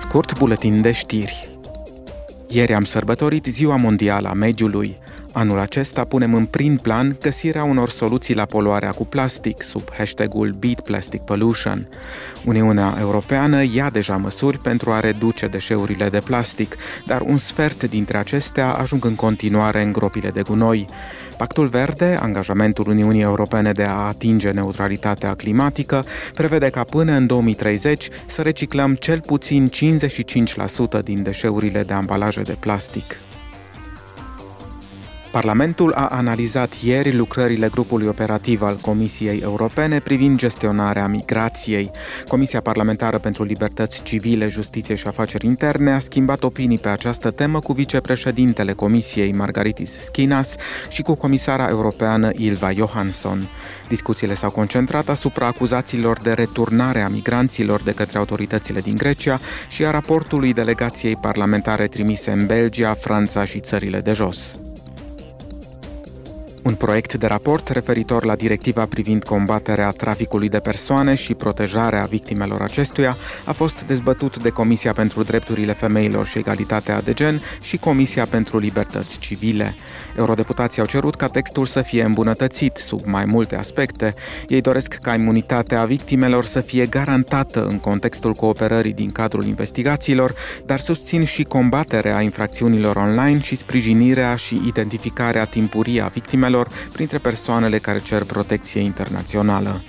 scurt, buletin de știri. Ieri am sărbătorit Ziua Mondială a Mediului. Anul acesta punem în prim plan găsirea unor soluții la poluarea cu plastic sub hashtagul Beat Plastic Pollution. Uniunea Europeană ia deja măsuri pentru a reduce deșeurile de plastic, dar un sfert dintre acestea ajung în continuare în gropile de gunoi. Pactul Verde, angajamentul Uniunii Europene de a atinge neutralitatea climatică, prevede ca până în 2030 să reciclăm cel puțin 55% din deșeurile de ambalaje de plastic. Parlamentul a analizat ieri lucrările grupului operativ al Comisiei Europene privind gestionarea migrației. Comisia Parlamentară pentru Libertăți Civile, Justiție și Afaceri Interne a schimbat opinii pe această temă cu vicepreședintele Comisiei Margaritis Skinas și cu comisara europeană Ilva Johansson. Discuțiile s-au concentrat asupra acuzațiilor de returnare a migranților de către autoritățile din Grecia și a raportului delegației parlamentare trimise în Belgia, Franța și țările de jos. Un proiect de raport referitor la directiva privind combaterea traficului de persoane și protejarea victimelor acestuia a fost dezbătut de Comisia pentru Drepturile Femeilor și Egalitatea de Gen și Comisia pentru Libertăți Civile. Eurodeputații au cerut ca textul să fie îmbunătățit sub mai multe aspecte. Ei doresc ca imunitatea victimelor să fie garantată în contextul cooperării din cadrul investigațiilor, dar susțin și combaterea infracțiunilor online și sprijinirea și identificarea timpurie a victimelor printre persoanele care cer protecție internațională.